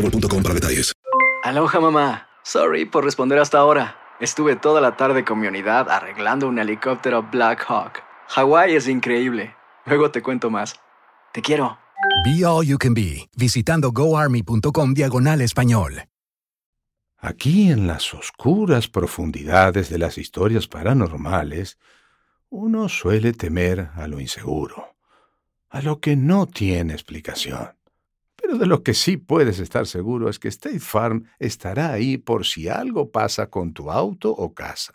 boostmobile.com para detalles. Aloha mamá. Sorry por responder hasta ahora. Estuve toda la tarde con mi unidad arreglando un helicóptero Black Hawk. Hawái es increíble. Luego te cuento más. Te quiero. Be All You Can Be, visitando goarmy.com diagonal español. Aquí en las oscuras profundidades de las historias paranormales, uno suele temer a lo inseguro, a lo que no tiene explicación. Pero de lo que sí puedes estar seguro es que State Farm estará ahí por si algo pasa con tu auto o casa.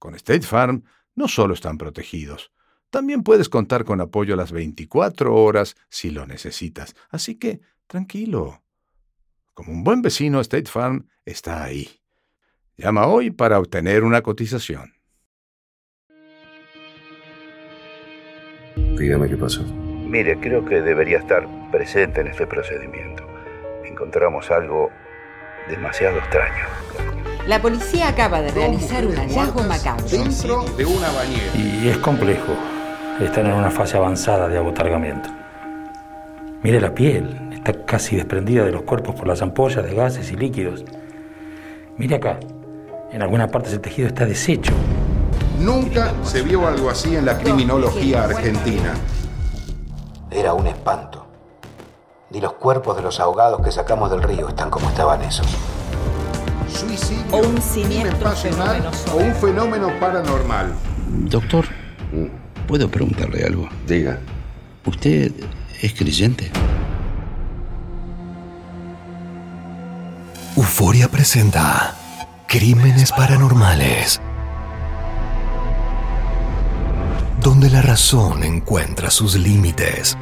Con State Farm no solo están protegidos, también puedes contar con apoyo las 24 horas si lo necesitas. Así que, tranquilo. Como un buen vecino, State Farm está ahí. Llama hoy para obtener una cotización. Dígame qué pasó. Mire, creo que debería estar presente en este procedimiento. Encontramos algo demasiado extraño. La policía acaba de realizar un hallazgo macabro. Dentro de una bañera. Y es complejo. Están en una fase avanzada de abotargamiento. Mire la piel, está casi desprendida de los cuerpos por las ampollas de gases y líquidos. Mire acá, en algunas partes el tejido está deshecho. Nunca se vio algo así en la criminología argentina. Era un espanto. Ni los cuerpos de los ahogados que sacamos del río están como estaban esos. Suicidio, O un crimen siniestro fenómeno o un fenómeno paranormal. Doctor, ¿puedo preguntarle algo? Diga. ¿Usted es creyente? Euforia presenta Crímenes Paranormales. Donde la razón encuentra sus límites.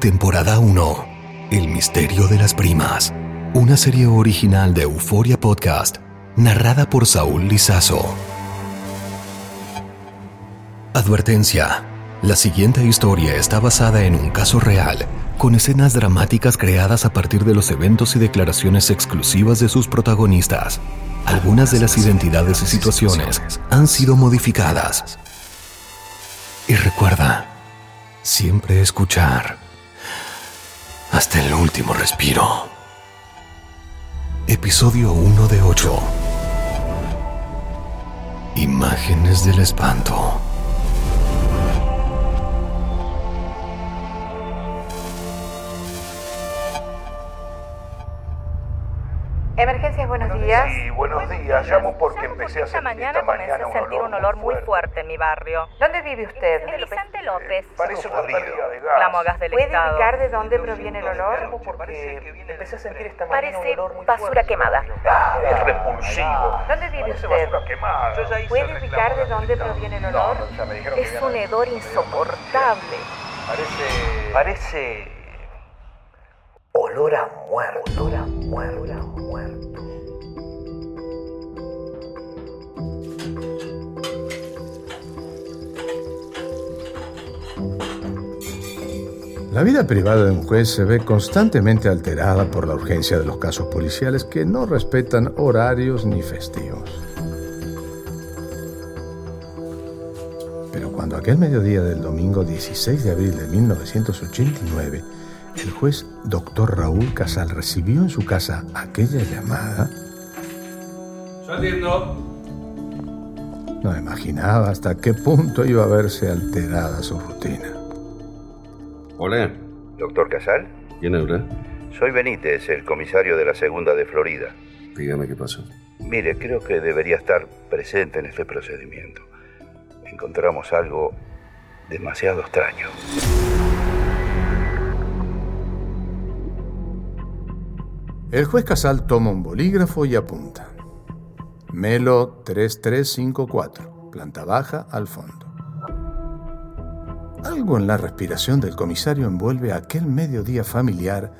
Temporada 1. El misterio de las primas. Una serie original de Euforia Podcast, narrada por Saúl Lizazo. Advertencia. La siguiente historia está basada en un caso real, con escenas dramáticas creadas a partir de los eventos y declaraciones exclusivas de sus protagonistas. Algunas de las identidades y situaciones han sido modificadas. Y recuerda, siempre escuchar hasta el último respiro. Episodio 1 de 8. Imágenes del espanto. Emergencias, buenos días. Sí, buenos días. Llamo porque empecé a sentir mañana esta comencé mañana a sentir un olor muy fuerte en mi barrio. ¿Dónde vive usted? En Vicente López. Parece una pérdida de gas. Clamo a gas del ¿Puede Estado. indicar de dónde proviene el olor? Porque empecé a sentir esta mañana Parece un olor muy basura fuerte. quemada. Ah, es repulsivo. ¿Dónde vive Parece usted? basura quemada. Yo ya hice ¿Puede indicar de dónde proviene el olor? no, ya me dijeron que Es un hedor insoportable. Parece. Parece. Olor a muerto. Olor a muerto. a muerto. La vida privada de un juez se ve constantemente alterada por la urgencia de los casos policiales que no respetan horarios ni festivos. Pero cuando aquel mediodía del domingo 16 de abril de 1989, el juez doctor Raúl Casal recibió en su casa aquella llamada, Yo atiendo. no imaginaba hasta qué punto iba a verse alterada su rutina. Hola. Doctor Casal, ¿Quién habla? Soy Benítez, el comisario de la segunda de Florida. Dígame qué pasó. Mire, creo que debería estar presente en este procedimiento. Encontramos algo demasiado extraño. El juez Casal toma un bolígrafo y apunta. Melo 3354, planta baja al fondo. Algo en la respiración del comisario envuelve aquel mediodía familiar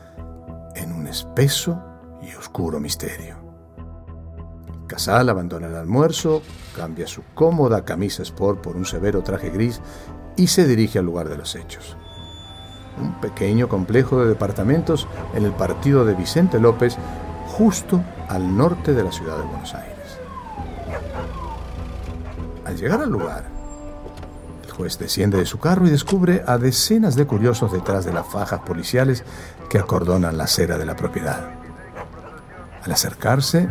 en un espeso y oscuro misterio. Casal abandona el almuerzo, cambia su cómoda camisa sport por un severo traje gris y se dirige al lugar de los hechos. Un pequeño complejo de departamentos en el partido de Vicente López, justo al norte de la ciudad de Buenos Aires. Al llegar al lugar, el juez desciende de su carro y descubre a decenas de curiosos detrás de las fajas policiales que acordonan la acera de la propiedad. Al acercarse,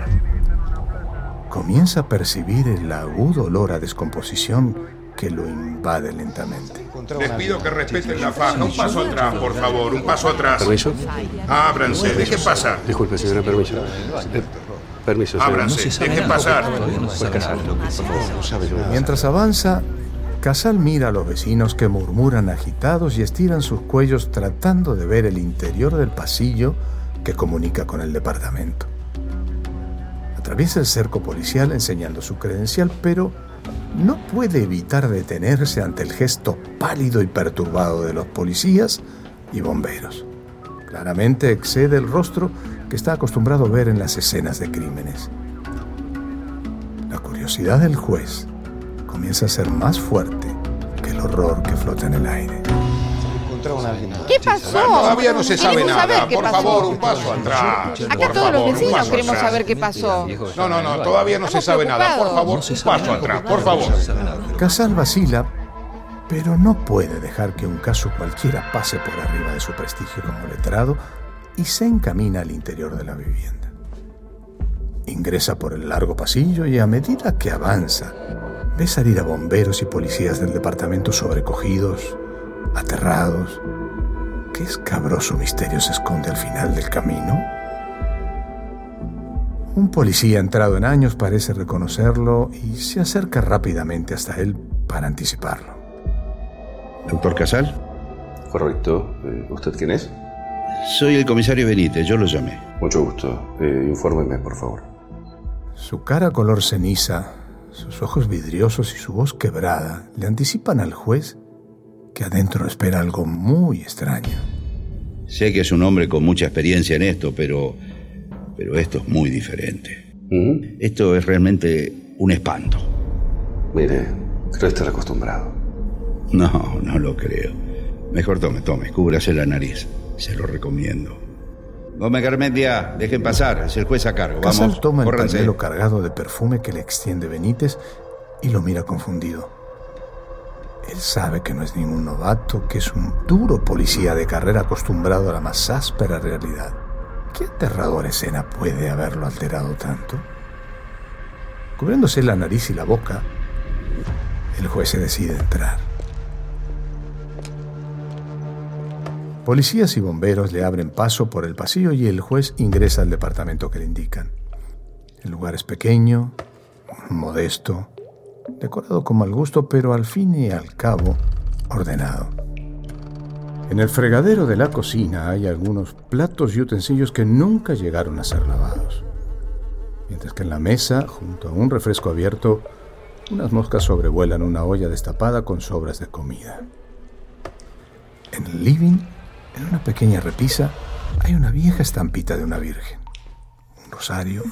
comienza a percibir el agudo olor a descomposición que lo invade lentamente. Les pido que respeten la faja. Un paso atrás, por favor, un paso atrás. ¿Permiso? Ábranse, dejen pasar. Disculpe, señora, permiso. Eh, permiso, señora. Ábranse, dejen pasar. Mientras avanza, Casal mira a los vecinos que murmuran agitados y estiran sus cuellos tratando de ver el interior del pasillo que comunica con el departamento. Atraviesa el cerco policial enseñando su credencial, pero no puede evitar detenerse ante el gesto pálido y perturbado de los policías y bomberos. Claramente excede el rostro que está acostumbrado a ver en las escenas de crímenes. La curiosidad del juez comienza a ser más fuerte que el horror que flota en el aire. ¿Qué pasó? Todavía no se sabe nada. qué Por pasó. favor, un paso atrás. Acá todos los vecinos queremos atrás. saber qué pasó. No, no, no, todavía no se sabe nada. Por favor, un paso atrás, por favor. Casal vacila, pero no puede dejar que un caso cualquiera pase por arriba de su prestigio como letrado y se encamina al interior de la vivienda. Ingresa por el largo pasillo y a medida que avanza, ve salir a bomberos y policías del departamento sobrecogidos, aterrados. ¿Qué escabroso misterio se esconde al final del camino? Un policía entrado en años parece reconocerlo y se acerca rápidamente hasta él para anticiparlo. Doctor Casal, Correcto. Eh, ¿Usted quién es? soy el comisario Benítez, yo lo llamé. Mucho gusto. Eh, infórmeme, por favor. Su cara color ceniza, sus ojos vidriosos y su voz quebrada le anticipan al juez que adentro espera algo muy extraño. Sé que es un hombre con mucha experiencia en esto, pero, pero esto es muy diferente. Esto es realmente un espanto. Mire, creo estar acostumbrado. No, no lo creo. Mejor tome, tome, cúbrase la nariz. Se lo recomiendo. Gómez Garmendia, dejen pasar, es el juez a cargo. Casal Vamos, toma el pañuelo cargado de perfume que le extiende Benítez y lo mira confundido. Él sabe que no es ningún novato, que es un duro policía de carrera acostumbrado a la más áspera realidad. ¿Qué aterradora escena puede haberlo alterado tanto? Cubriéndose la nariz y la boca, el juez se decide entrar. Policías y bomberos le abren paso por el pasillo y el juez ingresa al departamento que le indican. El lugar es pequeño, modesto, decorado con mal gusto, pero al fin y al cabo ordenado. En el fregadero de la cocina hay algunos platos y utensilios que nunca llegaron a ser lavados. Mientras que en la mesa, junto a un refresco abierto, unas moscas sobrevuelan una olla destapada con sobras de comida. En el living, en una pequeña repisa, hay una vieja estampita de una virgen, un rosario,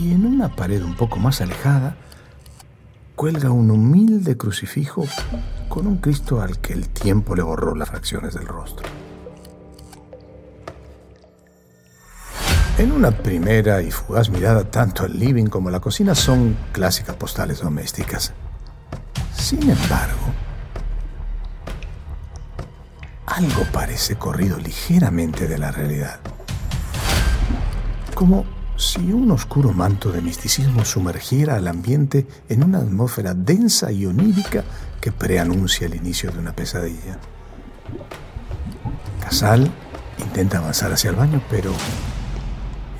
y en una pared un poco más alejada cuelga un humilde crucifijo con un Cristo al que el tiempo le borró las fracciones del rostro. En una primera y fugaz mirada, tanto el living como la cocina son clásicas postales domésticas. Sin embargo, algo parece corrido ligeramente de la realidad. Como si un oscuro manto de misticismo sumergiera al ambiente en una atmósfera densa y onírica que preanuncia el inicio de una pesadilla. Casal intenta avanzar hacia el baño, pero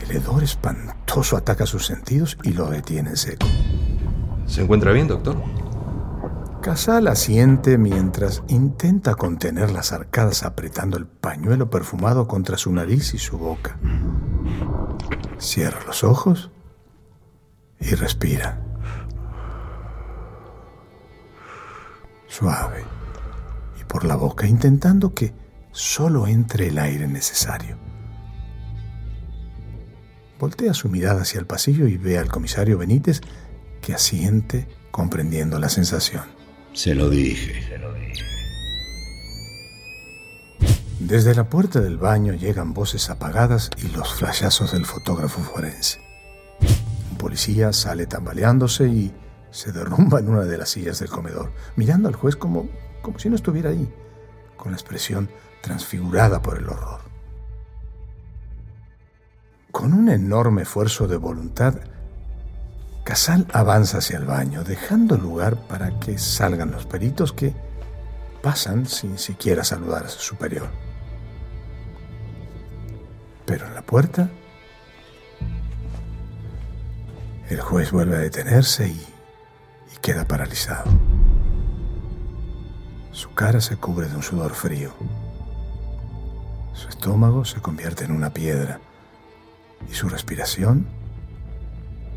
el hedor espantoso ataca sus sentidos y lo detiene en seco. ¿Se encuentra bien, doctor? Casal asiente mientras intenta contener las arcadas apretando el pañuelo perfumado contra su nariz y su boca. Cierra los ojos y respira. Suave y por la boca intentando que solo entre el aire necesario. Voltea su mirada hacia el pasillo y ve al comisario Benítez que asiente comprendiendo la sensación. Se lo dije. Desde la puerta del baño llegan voces apagadas y los flashazos del fotógrafo forense. Un policía sale tambaleándose y se derrumba en una de las sillas del comedor, mirando al juez como, como si no estuviera ahí, con la expresión transfigurada por el horror. Con un enorme esfuerzo de voluntad, Casal avanza hacia el baño, dejando lugar para que salgan los peritos que pasan sin siquiera saludar a su superior. Pero en la puerta, el juez vuelve a detenerse y, y queda paralizado. Su cara se cubre de un sudor frío. Su estómago se convierte en una piedra y su respiración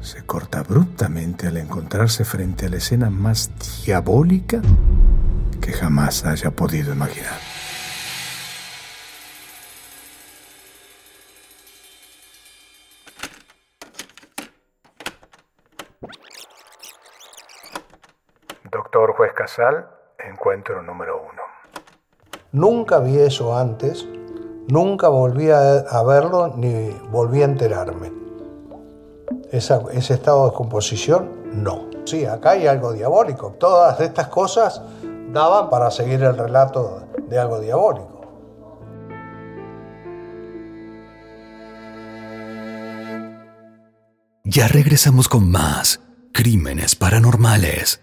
se corta abruptamente al encontrarse frente a la escena más diabólica que jamás haya podido imaginar. Casal, encuentro número uno. Nunca vi eso antes, nunca volví a, verlo ni volví a enterarme. ese estado de descomposición, no. Sí, acá hay algo diabólico. Todas estas cosas daban para seguir el relato de algo diabólico. Ya regresamos con más crímenes paranormales.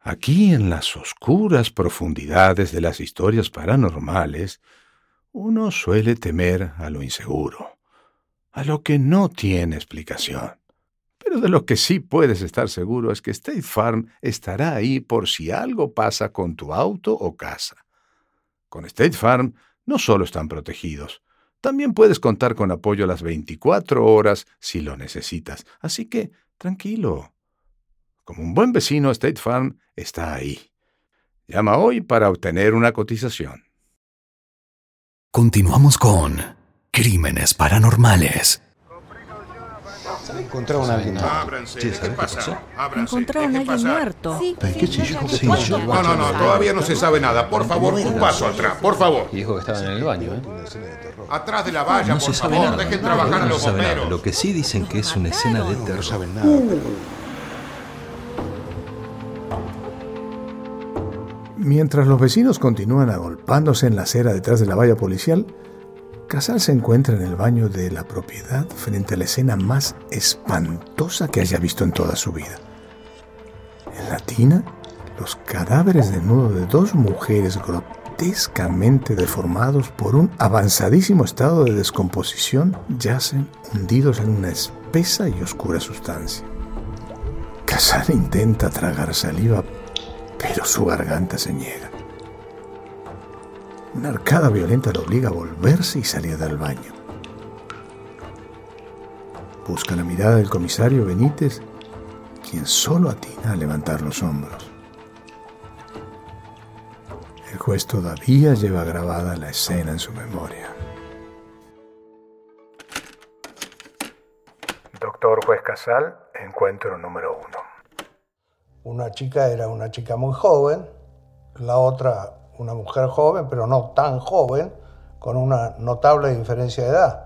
Aquí en las oscuras profundidades de las historias paranormales, uno suele temer a lo inseguro, a lo que no tiene explicación. Pero de lo que sí puedes estar seguro es que State Farm estará ahí por si algo pasa con tu auto o casa. Con State Farm no solo están protegidos, también puedes contar con apoyo las 24 horas si lo necesitas. Así que, tranquilo, como un buen vecino, State Farm está ahí. Llama hoy para obtener una cotización. Continuamos con Crímenes Paranormales. Encontraron a alguien Ábranse, ¿qué pasa? Ábranse. Encontraron a alguien muerto. Sí, ¿Qué chillo? No, no, no, todavía no se sabe nada. Por favor, un paso atrás, por favor. Dijo que estaban en el baño, ¿eh? Atrás de la valla, No por se sabe favor, nada. dejen trabajar a No los se sabe nada. bomberos. Lo que sí dicen que es una escena de terror. No saben nada. Mientras los vecinos continúan agolpándose en la acera detrás de la valla policial, Casal se encuentra en el baño de la propiedad frente a la escena más espantosa que haya visto en toda su vida. En la tina, los cadáveres desnudos de dos mujeres grotescamente deformados por un avanzadísimo estado de descomposición yacen hundidos en una espesa y oscura sustancia. Casal intenta tragar saliva, pero su garganta se niega. Una arcada violenta lo obliga a volverse y salir del baño. busca la mirada del comisario Benítez, quien solo atina a levantar los hombros. El juez todavía lleva grabada la escena en su memoria. Doctor Juez Casal, encuentro número uno. Una chica era una chica muy joven, la otra una mujer joven, pero no tan joven, con una notable diferencia de edad.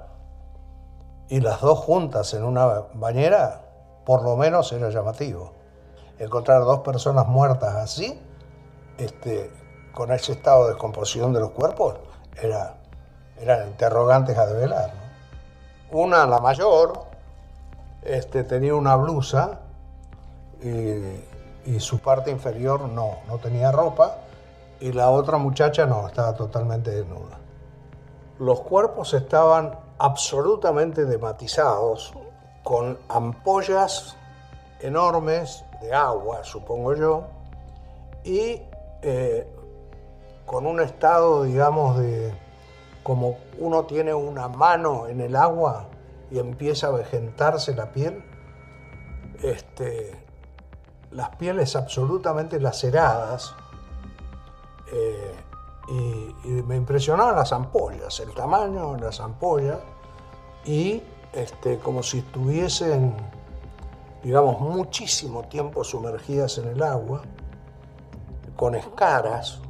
Y las dos juntas en una bañera, por lo menos era llamativo. Encontrar dos personas muertas así, este, con ese estado de descomposición de los cuerpos, era, eran interrogantes a develar. Una, la mayor, este, tenía una blusa y, y, su parte inferior no, no tenía ropa y la otra muchacha no, estaba totalmente desnuda. Los cuerpos estaban absolutamente dematizados, con ampollas enormes de agua, supongo yo, y eh, con un estado, digamos, de como uno tiene una mano en el agua y empieza a vegetarse la piel, este, las pieles absolutamente laceradas, eh, y, me impresionaban las ampollas, el tamaño de las ampollas y este, como si estuviesen, digamos, muchísimo tiempo sumergidas en el agua, con escaras,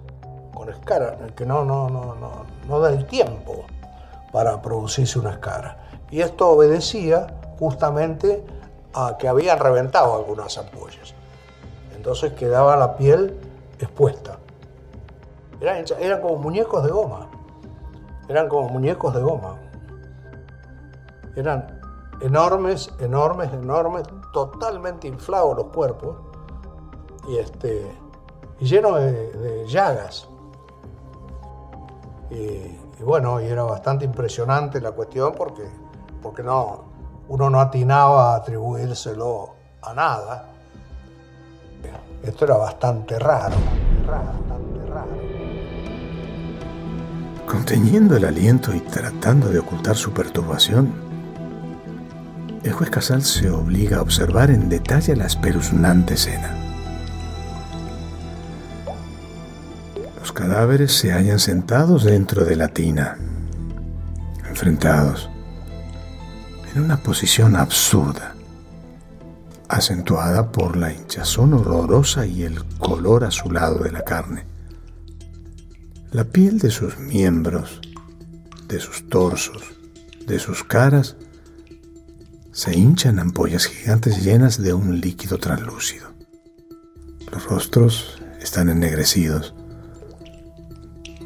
con escaras, que no, no, no, no, no da el tiempo para producirse una escara. Y esto obedecía justamente a que habían reventado algunas ampollas. Entonces quedaba la piel expuesta. Eran, como muñecos de goma. Eran como muñecos de goma. Eran enormes, enormes, enormes, totalmente inflados los cuerpos y, este, y llenos de, llagas. Y, bueno, y era bastante impresionante la cuestión porque, porque no, uno no atinaba a atribuírselo a nada. Esto era bastante raro, bastante raro. Conteniendo el aliento y tratando de ocultar su perturbación, el juez Casal se obliga a observar en detalle la espeluznante escena. Los cadáveres se hallan sentados dentro de la tina, enfrentados, en una posición absurda, acentuada por la hinchazón horrorosa y el color azulado de la carne. La piel de sus miembros, de sus torsos, de sus caras, se hinchan ampollas gigantes llenas de un líquido translúcido. Los rostros están ennegrecidos,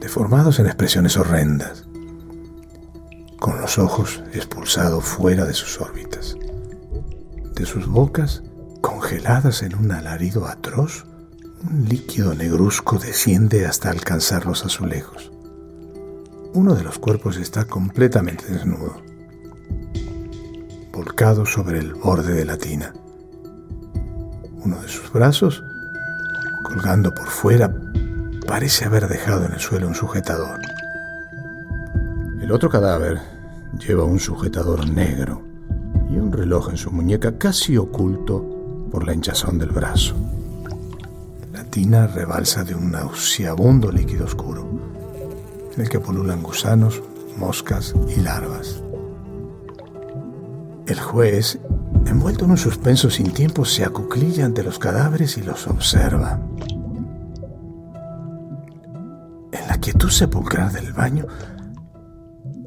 deformados en expresiones horrendas, con los ojos expulsados fuera de sus órbitas. De sus bocas, congeladas en un alarido atroz, un líquido negruzco desciende hasta alcanzar los azulejos. Uno de los cuerpos está completamente desnudo, volcado sobre el borde de la tina. Uno de sus brazos, colgando por fuera, parece haber dejado en el suelo un sujetador. El otro cadáver lleva un sujetador negro y un reloj en su muñeca casi oculto por la hinchazón del brazo tina rebalsa de un nauseabundo líquido oscuro, en el que pululan gusanos, moscas y larvas. El juez, envuelto en un suspenso sin tiempo, se acuclilla ante los cadáveres y los observa. En la quietud sepulcral del baño,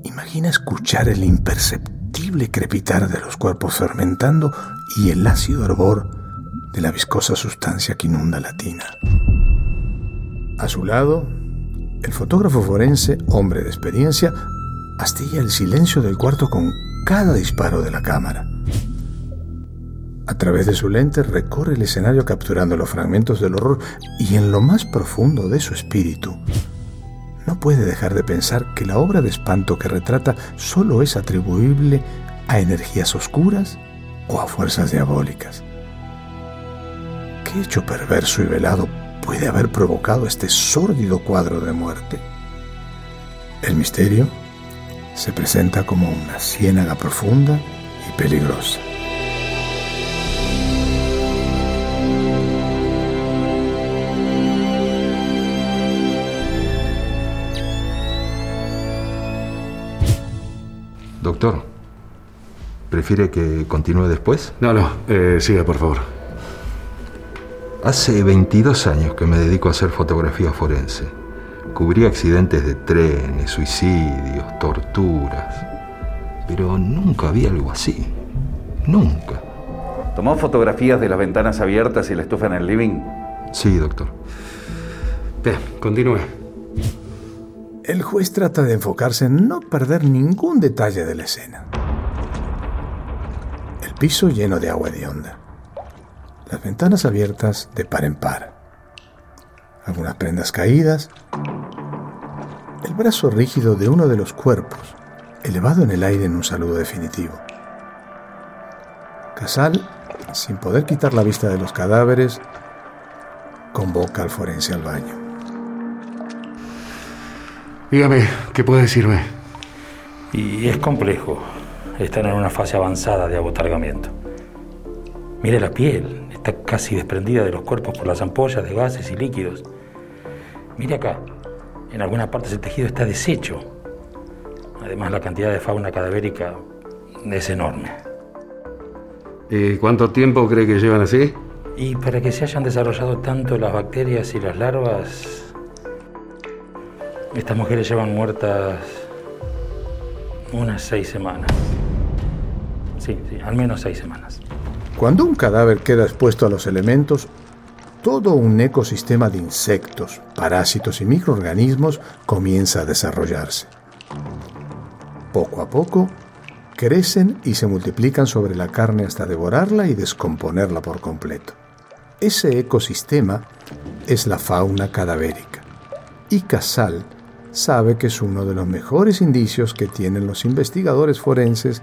imagina escuchar el imperceptible crepitar de los cuerpos fermentando y el ácido hervor de la viscosa sustancia que inunda la tina. A su lado, el fotógrafo forense, hombre de experiencia, astilla el silencio del cuarto con cada disparo de la cámara. A través de su lente recorre el escenario capturando los fragmentos del horror y en lo más profundo de su espíritu no puede dejar de pensar que la obra de espanto que retrata solo es atribuible a energías oscuras o a fuerzas diabólicas. ¿Qué hecho perverso y velado puede haber provocado este sórdido cuadro de muerte? El misterio se presenta como una ciénaga profunda y peligrosa. Doctor, ¿prefiere que continúe después? No, no, eh, siga, por favor. Hace 22 años que me dedico a hacer fotografía forense. Cubrí accidentes de trenes, suicidios, torturas. Pero nunca vi algo así. Nunca. ¿Tomó fotografías de las ventanas abiertas y la estufa en el living? Sí, doctor. Bien, continúe. El juez trata de enfocarse en no perder ningún detalle de la escena. Piso lleno de agua de onda. Las ventanas abiertas de par en par. Algunas prendas caídas. El brazo rígido de uno de los cuerpos, elevado en el aire en un saludo definitivo. Casal, sin poder quitar la vista de los cadáveres, convoca al forense al baño. Dígame, ¿qué puede decirme? Y es complejo. Están en una fase avanzada de abotargamiento. Mire la piel, está casi desprendida de los cuerpos por las ampollas de gases y líquidos. Mire acá, en algunas partes el tejido está deshecho. Además, la cantidad de fauna cadavérica es enorme. ¿Y cuánto tiempo cree que llevan así? Y para que se hayan desarrollado tanto las bacterias y las larvas, estas mujeres llevan muertas unas seis semanas. Sí, sí, al menos seis semanas. Cuando un cadáver queda expuesto a los elementos, todo un ecosistema de insectos, parásitos y microorganismos comienza a desarrollarse. Poco a poco, crecen y se multiplican sobre la carne hasta devorarla y descomponerla por completo. Ese ecosistema es la fauna cadavérica. Y Casal sabe que es uno de los mejores indicios que tienen los investigadores forenses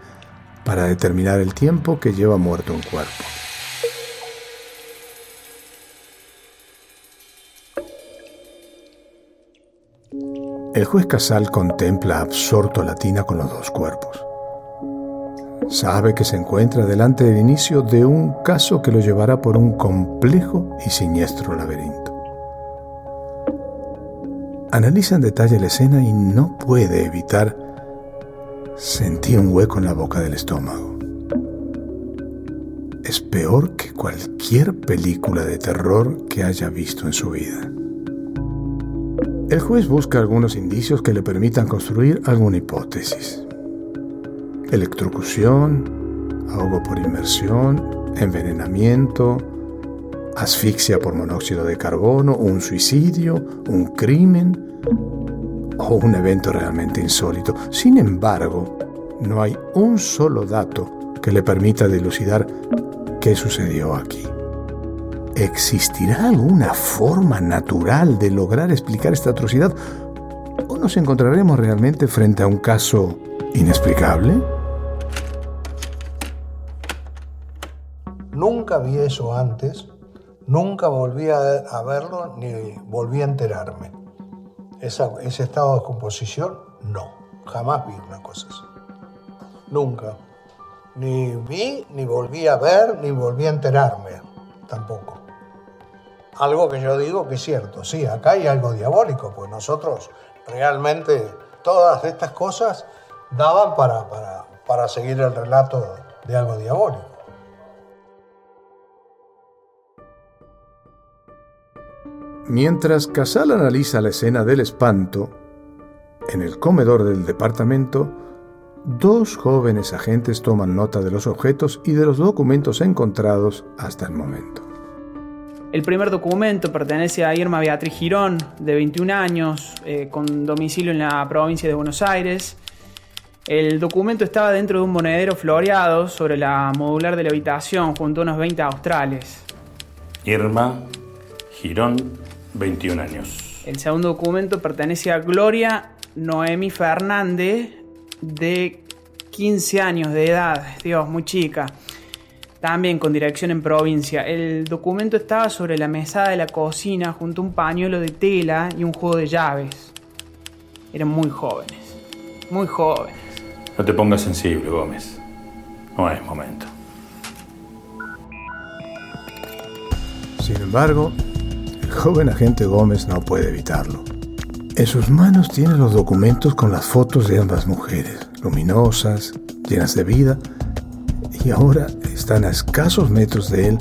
para determinar el tiempo que lleva muerto un cuerpo. El juez Casal contempla absorto la tina con los dos cuerpos. Sabe que se encuentra delante del inicio de un caso que lo llevará por un complejo y siniestro laberinto. Analiza en detalle la escena y no puede evitar sentir un hueco en la boca del estómago. Es peor que cualquier película de terror que haya visto en su vida. El juez busca algunos indicios que le permitan construir alguna hipótesis. Electrocución, ahogo por inmersión, envenenamiento, asfixia por monóxido de carbono, un suicidio, un crimen o un evento realmente insólito. Sin embargo, no hay un solo dato que le permita dilucidar qué sucedió aquí. ¿Existirá alguna forma natural de lograr explicar esta atrocidad? ¿O nos encontraremos realmente frente a un caso inexplicable? Nunca vi eso antes, nunca volví a, verlo ni volví a enterarme. Ese estado de composición, no, jamás vi una cosa así. Nunca. Ni vi, ni volví a ver, ni volví a enterarme, tampoco. Algo que yo digo que es cierto, sí, acá hay algo diabólico, pues nosotros realmente todas estas cosas daban para, para, para seguir el relato de algo diabólico. Mientras Casal analiza la escena del espanto, en el comedor del departamento, dos jóvenes agentes toman nota de los objetos y de los documentos encontrados hasta el momento. El primer documento pertenece a Irma Beatriz Girón, de 21 años, eh, con domicilio en la provincia de Buenos Aires. El documento estaba dentro de un monedero floreado sobre la modular de la habitación, junto a unos 20 australes. Irma Girón, 21 años. El segundo documento pertenece a Gloria Noemi Fernández, de 15 años de edad, Dios, muy chica también con dirección en provincia. El documento estaba sobre la mesada de la cocina junto a un pañuelo de tela y un juego de llaves. Eran muy jóvenes, muy jóvenes. No te pongas sensible, Gómez. No es momento. Sin embargo, el joven agente Gómez no puede evitarlo. En sus manos tiene los documentos con las fotos de ambas mujeres, luminosas, llenas de vida, y ahora están a escasos metros de él,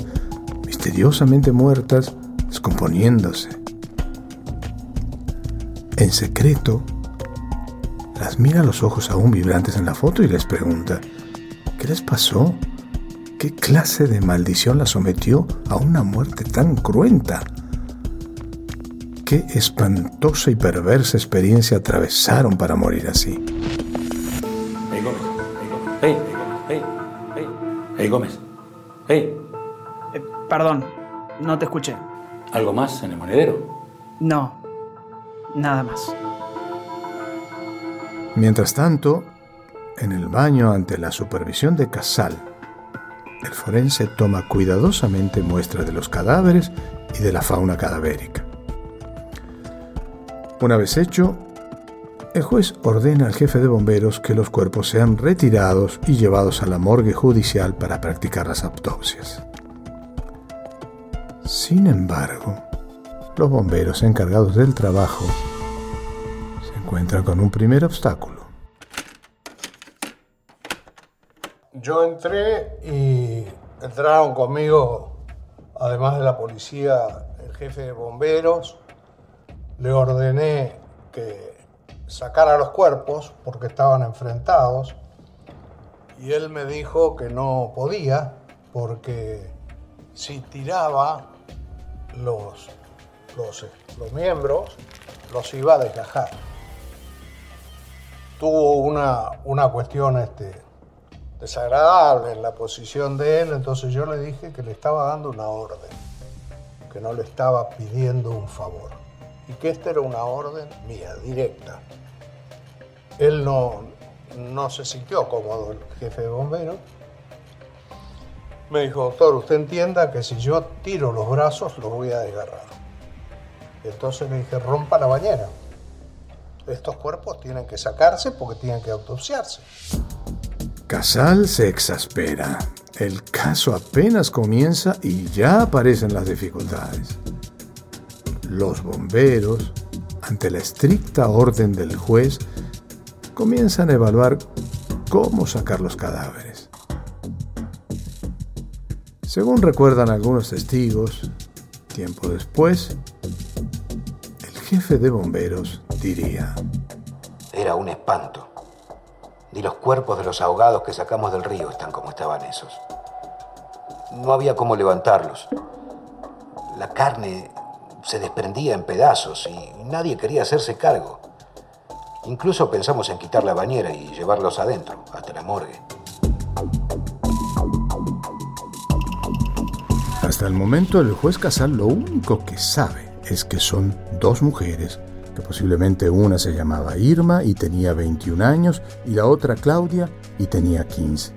misteriosamente muertas, descomponiéndose. En secreto, las mira los ojos aún vibrantes en la foto y les pregunta, ¿qué les pasó? ¿Qué clase de maldición la sometió a una muerte tan cruenta? ¿Qué espantosa y perversa experiencia atravesaron para morir así? Hey, Gómez. Hey, hey, hey, hey, Gómez. Hey. Eh, perdón, no te escuché. ¿Algo más en el monedero? No, nada más. Mientras tanto, en el baño ante la supervisión de Casal, el forense toma cuidadosamente muestra de los cadáveres y de la fauna cadavérica. Una vez hecho, el juez ordena al jefe de bomberos que los cuerpos sean retirados y llevados a la morgue judicial para practicar las autopsias. Sin embargo, los bomberos encargados del trabajo se encuentran con un primer obstáculo. Yo entré y entraron conmigo, además de la policía, el jefe de bomberos. Le ordené que sacara los cuerpos porque estaban enfrentados y él me dijo que no podía porque si tiraba los, los, los miembros los iba a desgajar. Tuvo una, una cuestión este, desagradable en la posición de él, entonces yo le dije que le estaba dando una orden, que no le estaba pidiendo un favor, y que esta era una orden mía, directa. Él no, no se sintió cómodo, el jefe de bomberos. Me dijo, doctor, usted entienda que si yo tiro los brazos, los voy a desgarrar. Entonces le dije, rompa la bañera. Estos cuerpos tienen que sacarse porque tienen que autopsiarse. Casal se exaspera. El caso apenas comienza y ya aparecen las dificultades. Los bomberos, ante la estricta orden del juez, comienzan a evaluar cómo sacar los cadáveres. Según recuerdan algunos testigos, tiempo después, el jefe de bomberos diría, Era un espanto. Ni los cuerpos de los ahogados que sacamos del río están como estaban esos. No había cómo levantarlos. La carne se desprendía en pedazos y nadie quería hacerse cargo. Incluso pensamos en quitar la bañera y llevarlos adentro, hasta la morgue. Hasta el momento el juez Casal lo único que sabe es que son dos mujeres, que posiblemente una se llamaba Irma y tenía 21 años y la otra Claudia y tenía 15.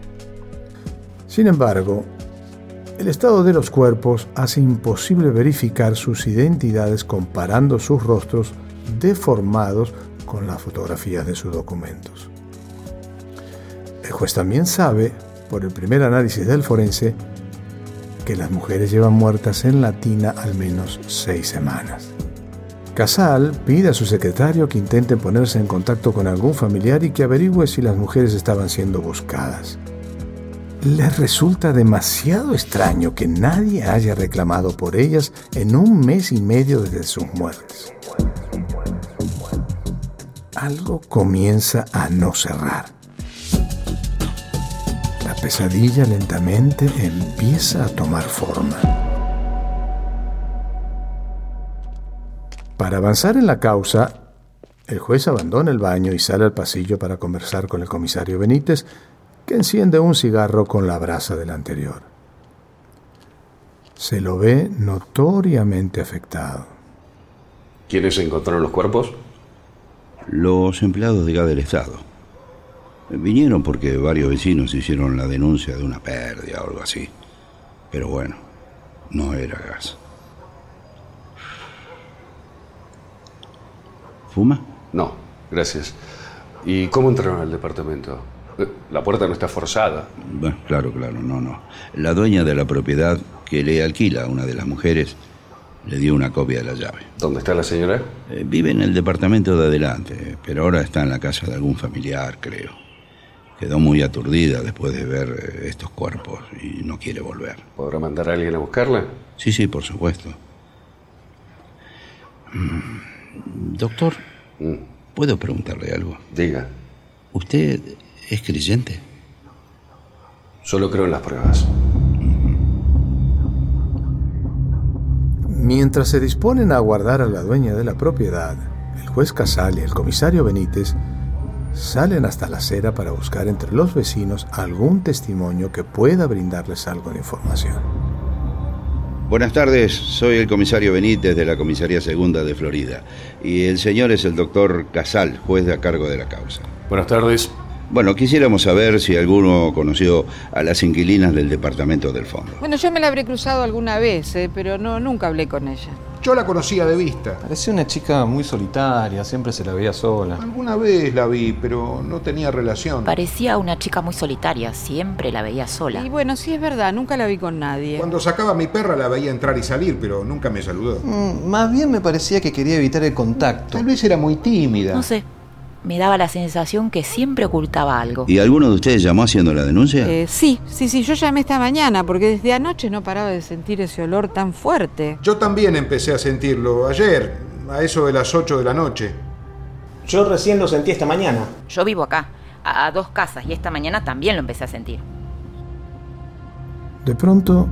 Sin embargo, el estado de los cuerpos hace imposible verificar sus identidades comparando sus rostros deformados con las fotografías de sus documentos. El juez también sabe, por el primer análisis del forense, que las mujeres llevan muertas en la tina al menos seis semanas. Casal pide a su secretario que intente ponerse en contacto con algún familiar y que averigüe si las mujeres estaban siendo buscadas. Les resulta demasiado extraño que nadie haya reclamado por ellas en un mes y medio desde sus muertes. Algo comienza a no cerrar. La pesadilla lentamente empieza a tomar forma. Para avanzar en la causa, el juez abandona el baño y sale al pasillo para conversar con el comisario Benítez, que enciende un cigarro con la brasa del anterior. Se lo ve notoriamente afectado. ¿Quiénes encontraron los cuerpos? Los empleados de gas del Estado. Vinieron porque varios vecinos hicieron la denuncia de una pérdida o algo así. Pero bueno, no era gas. ¿Fuma? No, gracias. ¿Y cómo entraron al departamento? La puerta no está forzada. Bueno, claro, claro, no, no. La dueña de la propiedad que le alquila a una de las mujeres le dio una copia de la llave. ¿Dónde está la señora? Eh, vive en el departamento de adelante, pero ahora está en la casa de algún familiar, creo. Quedó muy aturdida después de ver eh, estos cuerpos y no quiere volver. ¿Podrá mandar a alguien a buscarla? Sí, sí, por supuesto. Mm, Doctor, ¿puedo preguntarle algo? Diga. ¿Usted es creyente? Solo creo en las pruebas. Mientras se disponen a aguardar a la dueña de la propiedad, el juez Casal y el comisario Benítez salen hasta la acera para buscar entre los vecinos algún testimonio que pueda brindarles algo de información. Buenas tardes, soy el comisario Benítez de la Comisaría Segunda de Florida. Y el señor es el doctor Casal, juez de a cargo de la causa. Buenas tardes. Bueno, quisiéramos saber si alguno conoció a las inquilinas del departamento del fondo. Bueno, yo me la habré cruzado alguna vez, eh, pero no, nunca hablé con ella. Yo la conocía de vista. Parecía una chica muy solitaria, siempre se la veía sola. Alguna vez la vi, pero no tenía relación. Parecía una chica muy solitaria, siempre la veía sola. Y bueno, sí es verdad, nunca la vi con nadie. Cuando sacaba a mi perra la veía entrar y salir, pero nunca me saludó. Mm, más bien me parecía que quería evitar el contacto. Tal vez era muy tímida. No sé, me daba la sensación que siempre ocultaba algo. ¿Y alguno de ustedes llamó haciendo la denuncia? Eh, sí, sí, sí, yo llamé esta mañana porque desde anoche no paraba de sentir ese olor tan fuerte. Yo también empecé a sentirlo ayer, a eso de las 8 de la noche. Yo recién lo sentí esta mañana. Yo vivo acá, a, a dos casas, y esta mañana también lo empecé a sentir. De pronto,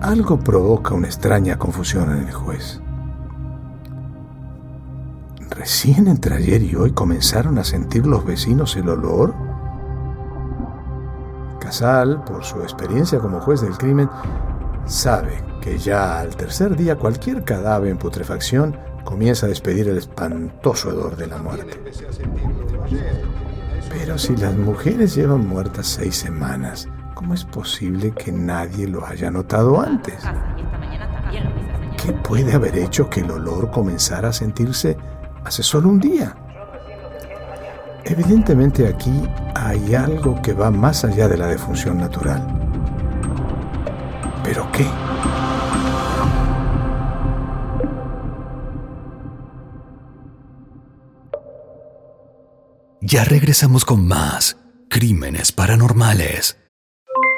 algo provoca una extraña confusión en el juez. ¿Recién entre ayer y hoy comenzaron a sentir los vecinos el olor? Casal, por su experiencia como juez del crimen, sabe que ya al tercer día cualquier cadáver en putrefacción comienza a despedir el espantoso hedor de la muerte. Pero si las mujeres llevan muertas seis semanas, ¿cómo es posible que nadie lo haya notado antes? ¿Qué puede haber hecho que el olor comenzara a sentirse hace solo un día? Evidentemente aquí hay algo que va más allá de la defunción natural. ¿Pero qué? Ya regresamos con más Crímenes Paranormales.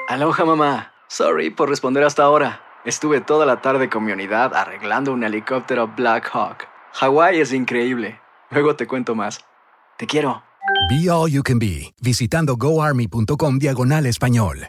Aloha mamá. Sorry por responder hasta ahora. Estuve toda la tarde con mi unidad arreglando un helicóptero Black Hawk. Hawái es increíble. Luego te cuento más. Te quiero. Be All You Can Be, visitando goarmy.com diagonal español.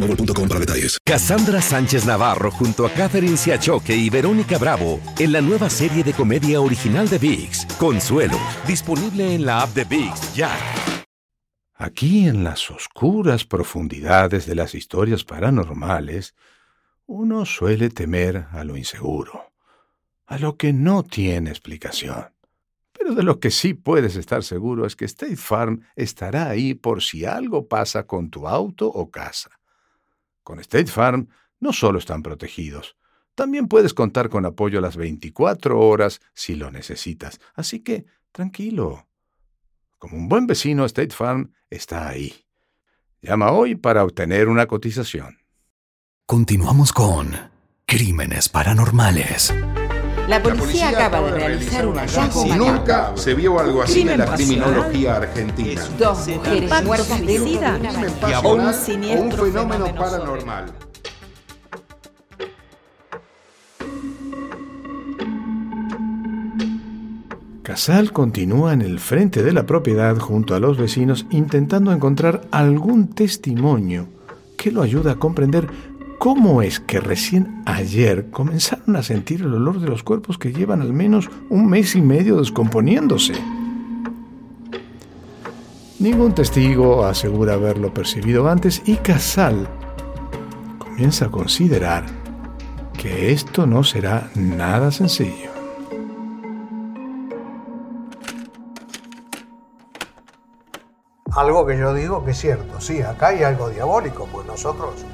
boostmobile.com para detalles. Cassandra Sánchez Navarro junto a Catherine Siachoque y Verónica Bravo en la nueva serie de comedia original de VIX, Consuelo, disponible en la app de VIX ya. Aquí en las oscuras profundidades de las historias paranormales, uno suele temer a lo inseguro, a lo que no tiene explicación. Pero de lo que sí puedes estar seguro es que State Farm estará ahí por si algo pasa con tu auto o casa. Con State Farm no solo están protegidos, también puedes contar con apoyo las 24 horas si lo necesitas. Así que, tranquilo. Como un buen vecino, State Farm está ahí. Llama hoy para obtener una cotización. Continuamos con Crímenes Paranormales. La policía, acaba de realizar un hallazgo Si nunca se vio algo así en la criminología argentina. Dos mujeres muertas de sida pasional un un fenómeno paranormal. Casal continúa en el frente de la propiedad junto a los vecinos intentando encontrar algún testimonio que lo ayude a comprender cómo es que recién ayer comenzaron a sentir el olor de los cuerpos que llevan al menos un mes y medio descomponiéndose. Ningún testigo asegura haberlo percibido antes y Casal comienza a considerar que esto no será nada sencillo. Algo que yo digo que es cierto, sí, acá hay algo diabólico, pues nosotros,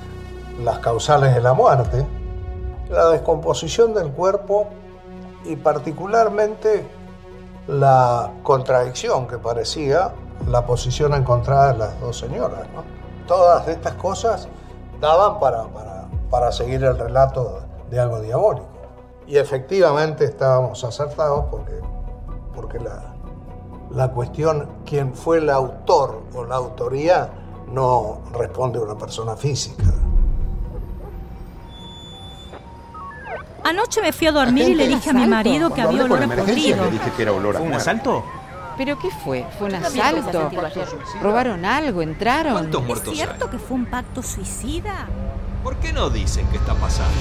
las causales de la muerte, la descomposición del cuerpo y particularmente la contradicción que parecía la posición encontrada de las dos señoras. Todas estas cosas daban para, para, seguir el relato de algo diabólico. Y efectivamente estábamos acertados porque, porque la, la cuestión, quién fue el autor o la autoría, no responde a una persona física. Anoche me fui a dormir y le dije a mi marido que había olor a podrido. Le dije que era olor a ¿Un asalto? ¿Pero qué fue? ¿Fue un asalto? ¿Robaron algo? ¿Entraron? ¿Cuántos muertos ¿Es cierto que fue un pacto suicida? ¿Por qué no dicen qué está pasando?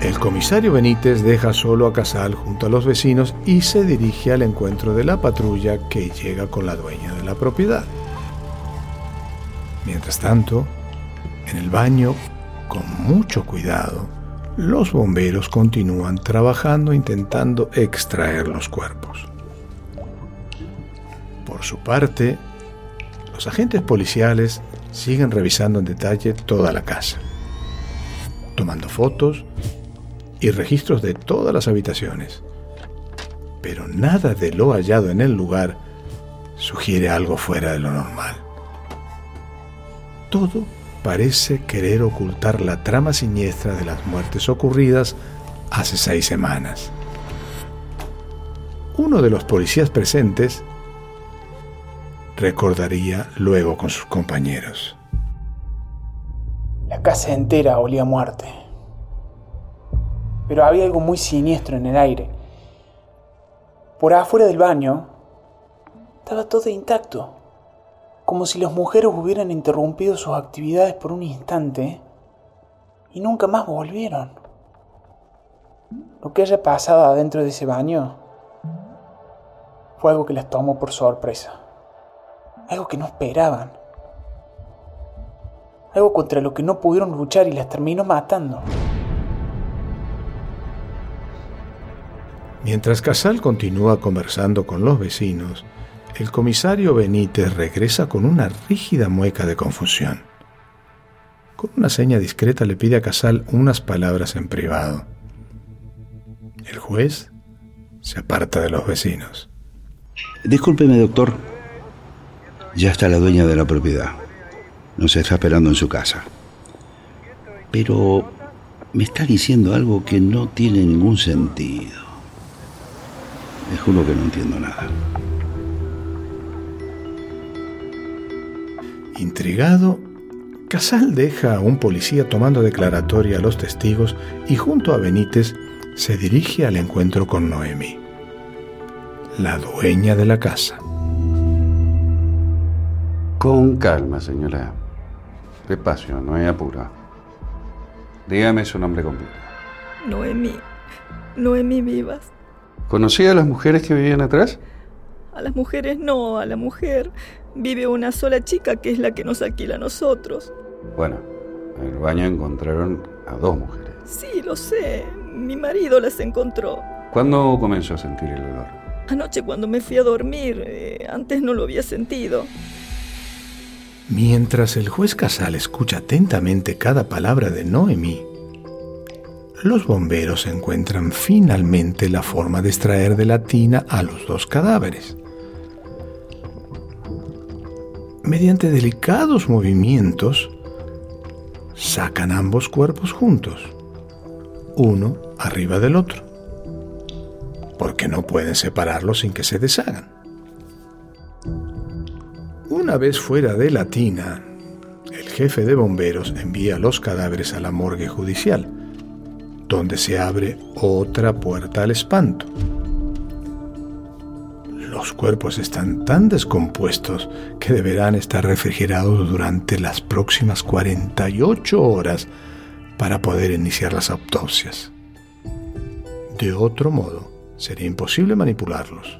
El comisario Benítez deja solo a Casal junto a los vecinos y se dirige al encuentro de la patrulla que llega con la dueña de la propiedad. Mientras tanto, en el baño, con mucho cuidado, los bomberos continúan trabajando intentando extraer los cuerpos. Por su parte, los agentes policiales siguen revisando en detalle toda la casa, tomando fotos y registros de todas las habitaciones. Pero nada de lo hallado en el lugar sugiere algo fuera de lo normal. Todo parece querer ocultar la trama siniestra de las muertes ocurridas hace seis semanas. Uno de los policías presentes recordaría luego con sus compañeros. La casa entera olía a muerte. Pero había algo muy siniestro en el aire. Por afuera del baño estaba todo intacto como si las mujeres hubieran interrumpido sus actividades por un instante y nunca más volvieron. Lo que haya pasado adentro de ese baño fue algo que las tomó por sorpresa, algo que no esperaban, algo contra lo que no pudieron luchar y las terminó matando. Mientras Casal continúa conversando con los vecinos, el comisario Benítez regresa con una rígida mueca de confusión. Con una seña discreta le pide a Casal unas palabras en privado. El juez se aparta de los vecinos. Discúlpeme, doctor. Ya está la dueña de la propiedad. Nos está esperando en su casa. Pero me está diciendo algo que no tiene ningún sentido. Le juro que no entiendo nada. Intrigado, Casal deja a un policía tomando declaratoria a los testigos y junto a Benítez se dirige al encuentro con Noemi, la dueña de la casa. Con calma, señora. Despacio, no hay apuro. Dígame su nombre completo. Noemi. Noemi Vivas. ¿Conocía a las mujeres que vivían atrás? A las mujeres no, a la mujer vive una sola chica que es la que nos alquila a nosotros. Bueno, en el baño encontraron a dos mujeres. Sí, lo sé. Mi marido las encontró. ¿Cuándo comenzó a sentir el olor? Anoche cuando me fui a dormir. Eh, antes no lo había sentido. Mientras el juez Casal escucha atentamente cada palabra de Noemí, los bomberos encuentran finalmente la forma de extraer de la tina a los dos cadáveres. Mediante delicados movimientos, sacan ambos cuerpos juntos, uno arriba del otro, porque no pueden separarlos sin que se deshagan. Una vez fuera de la tina, el jefe de bomberos envía los cadáveres a la morgue judicial, donde se abre otra puerta al espanto. Cuerpos están tan descompuestos que deberán estar refrigerados durante las próximas 48 horas para poder iniciar las autopsias. De otro modo, sería imposible manipularlos.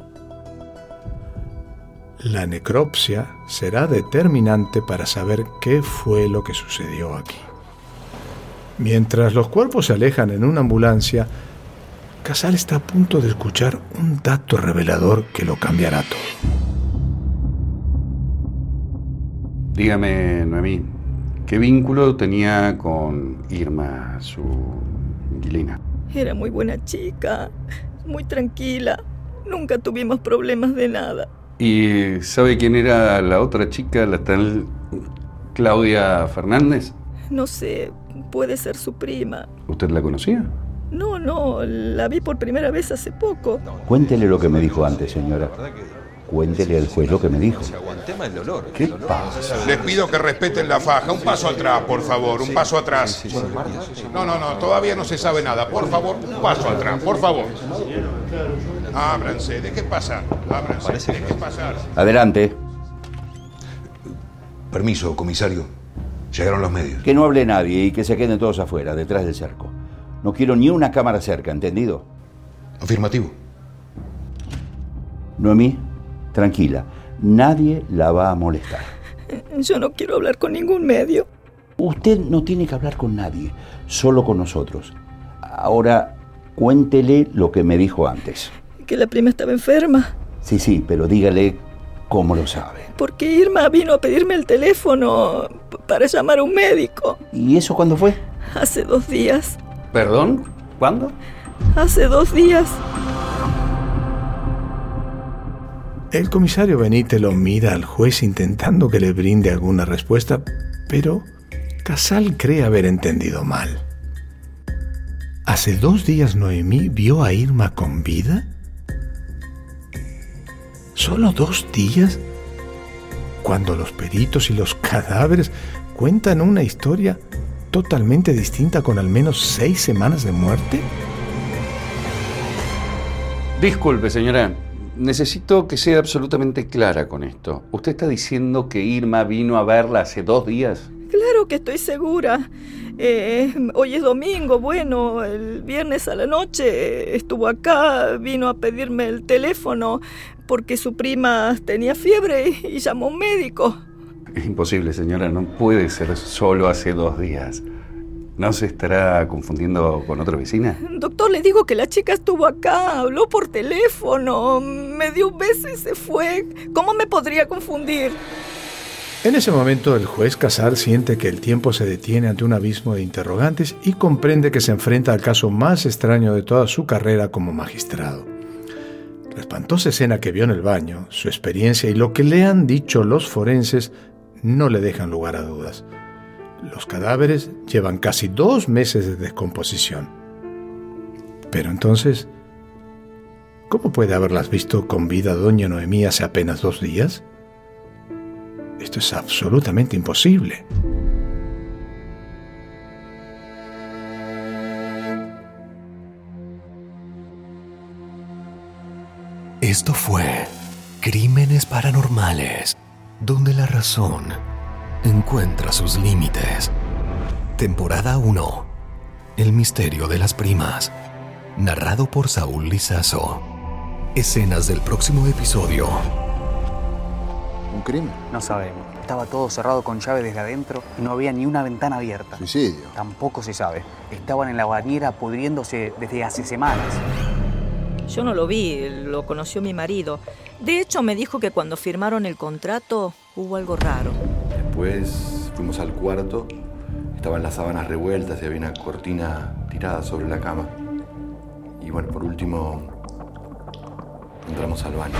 La necropsia será determinante para saber qué fue lo que sucedió aquí. Mientras los cuerpos se alejan en una ambulancia, Casal está a punto de escuchar un dato revelador que lo cambiará todo. Dígame, Noemí, ¿qué vínculo tenía con Irma, su inquilina? Era muy buena chica, muy tranquila. Nunca tuvimos problemas de nada. ¿Y sabe quién era la otra chica, la tal Claudia Fernández? No sé, puede ser su prima. ¿Usted la conocía? No, no, la vi por primera vez hace poco. Cuéntele lo que me dijo antes, señora. Cuéntele al juez lo que me dijo. ¿Qué pasa? Les pido que respeten la faja. Un paso atrás, por favor. Un paso atrás. No, no, no. Todavía no se sabe nada. Por favor, un paso atrás. Por favor. Ábranse. ¿De qué pasar? Ábranse. ¿De qué pasar? Adelante. Permiso, comisario. Llegaron los medios. Que no hable nadie y que se queden todos afuera, detrás del cerco. No quiero ni una cámara cerca, ¿entendido? Afirmativo. Noemí, tranquila. Nadie la va a molestar. Yo no quiero hablar con ningún medio. Usted no tiene que hablar con nadie, solo con nosotros. Ahora, cuéntele lo que me dijo antes. Que la prima estaba enferma. Sí, sí, pero dígale cómo lo sabe. Porque Irma vino a pedirme el teléfono para llamar a un médico. ¿Y eso cuándo fue? Hace dos días. ¿Perdón? ¿Cuándo? Hace dos días. El comisario Benítez lo mira al juez intentando que le brinde alguna respuesta, pero Casal cree haber entendido mal. ¿Hace dos días Noemí vio a Irma con vida? ¿Solo dos días? Cuando los peritos y los cadáveres cuentan una historia totalmente distinta con al menos seis semanas de muerte? Disculpe, señora. Necesito que sea absolutamente clara con esto. ¿Usted está diciendo que Irma vino a verla hace dos días? Claro que estoy segura. Eh, hoy es domingo, bueno, el viernes a la noche estuvo acá, vino a pedirme el teléfono porque su prima tenía fiebre y, y llamó a un médico. Es imposible, señora. No puede ser solo hace dos días. ¿No se estará confundiendo con otra vecina? Doctor, le digo que la chica estuvo acá, habló por teléfono, me dio un beso y se fue. ¿Cómo me podría confundir? En ese momento el juez Casal siente que el tiempo se detiene ante un abismo de interrogantes y comprende que se enfrenta al caso más extraño de toda su carrera como magistrado. La espantosa escena que vio en el baño, su experiencia y lo que le han dicho los forenses no le dejan lugar a dudas. Los cadáveres llevan casi dos meses de descomposición. Pero entonces, ¿cómo puede haberlas visto con vida doña Noemí hace apenas dos días? Esto es absolutamente imposible. Esto fue Crímenes Paranormales, donde la razón encuentra sus límites. Temporada 1. El misterio de las primas. Narrado por Saúl Lizazo. Escenas del próximo episodio. ¿Un crimen? No sabemos. Estaba todo cerrado con llave desde adentro y no había ni una ventana abierta. Suicidio. Tampoco se sabe. Estaban en la bañera pudriéndose desde hace semanas. Yo no lo vi, lo conoció mi marido. De hecho, me dijo que cuando firmaron el contrato hubo algo raro. Después fuimos al cuarto. Estaban las sábanas revueltas y había una cortina tirada sobre la cama. Y bueno, por último, entramos al baño.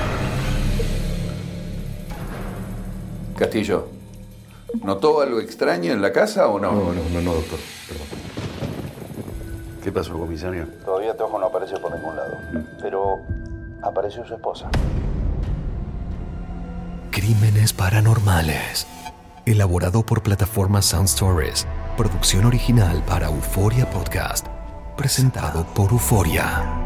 Castillo, ¿notó algo extraño en la casa o no? No, no, no, no, doctor. Perdón. ¿Qué pasó, comisario? Tojo no aparece por ningún lado, pero apareció su esposa. Crímenes Paranormales. Elaborado por plataforma Sound Stories. Producción original para Euforia Podcast. Presentado por Euforia.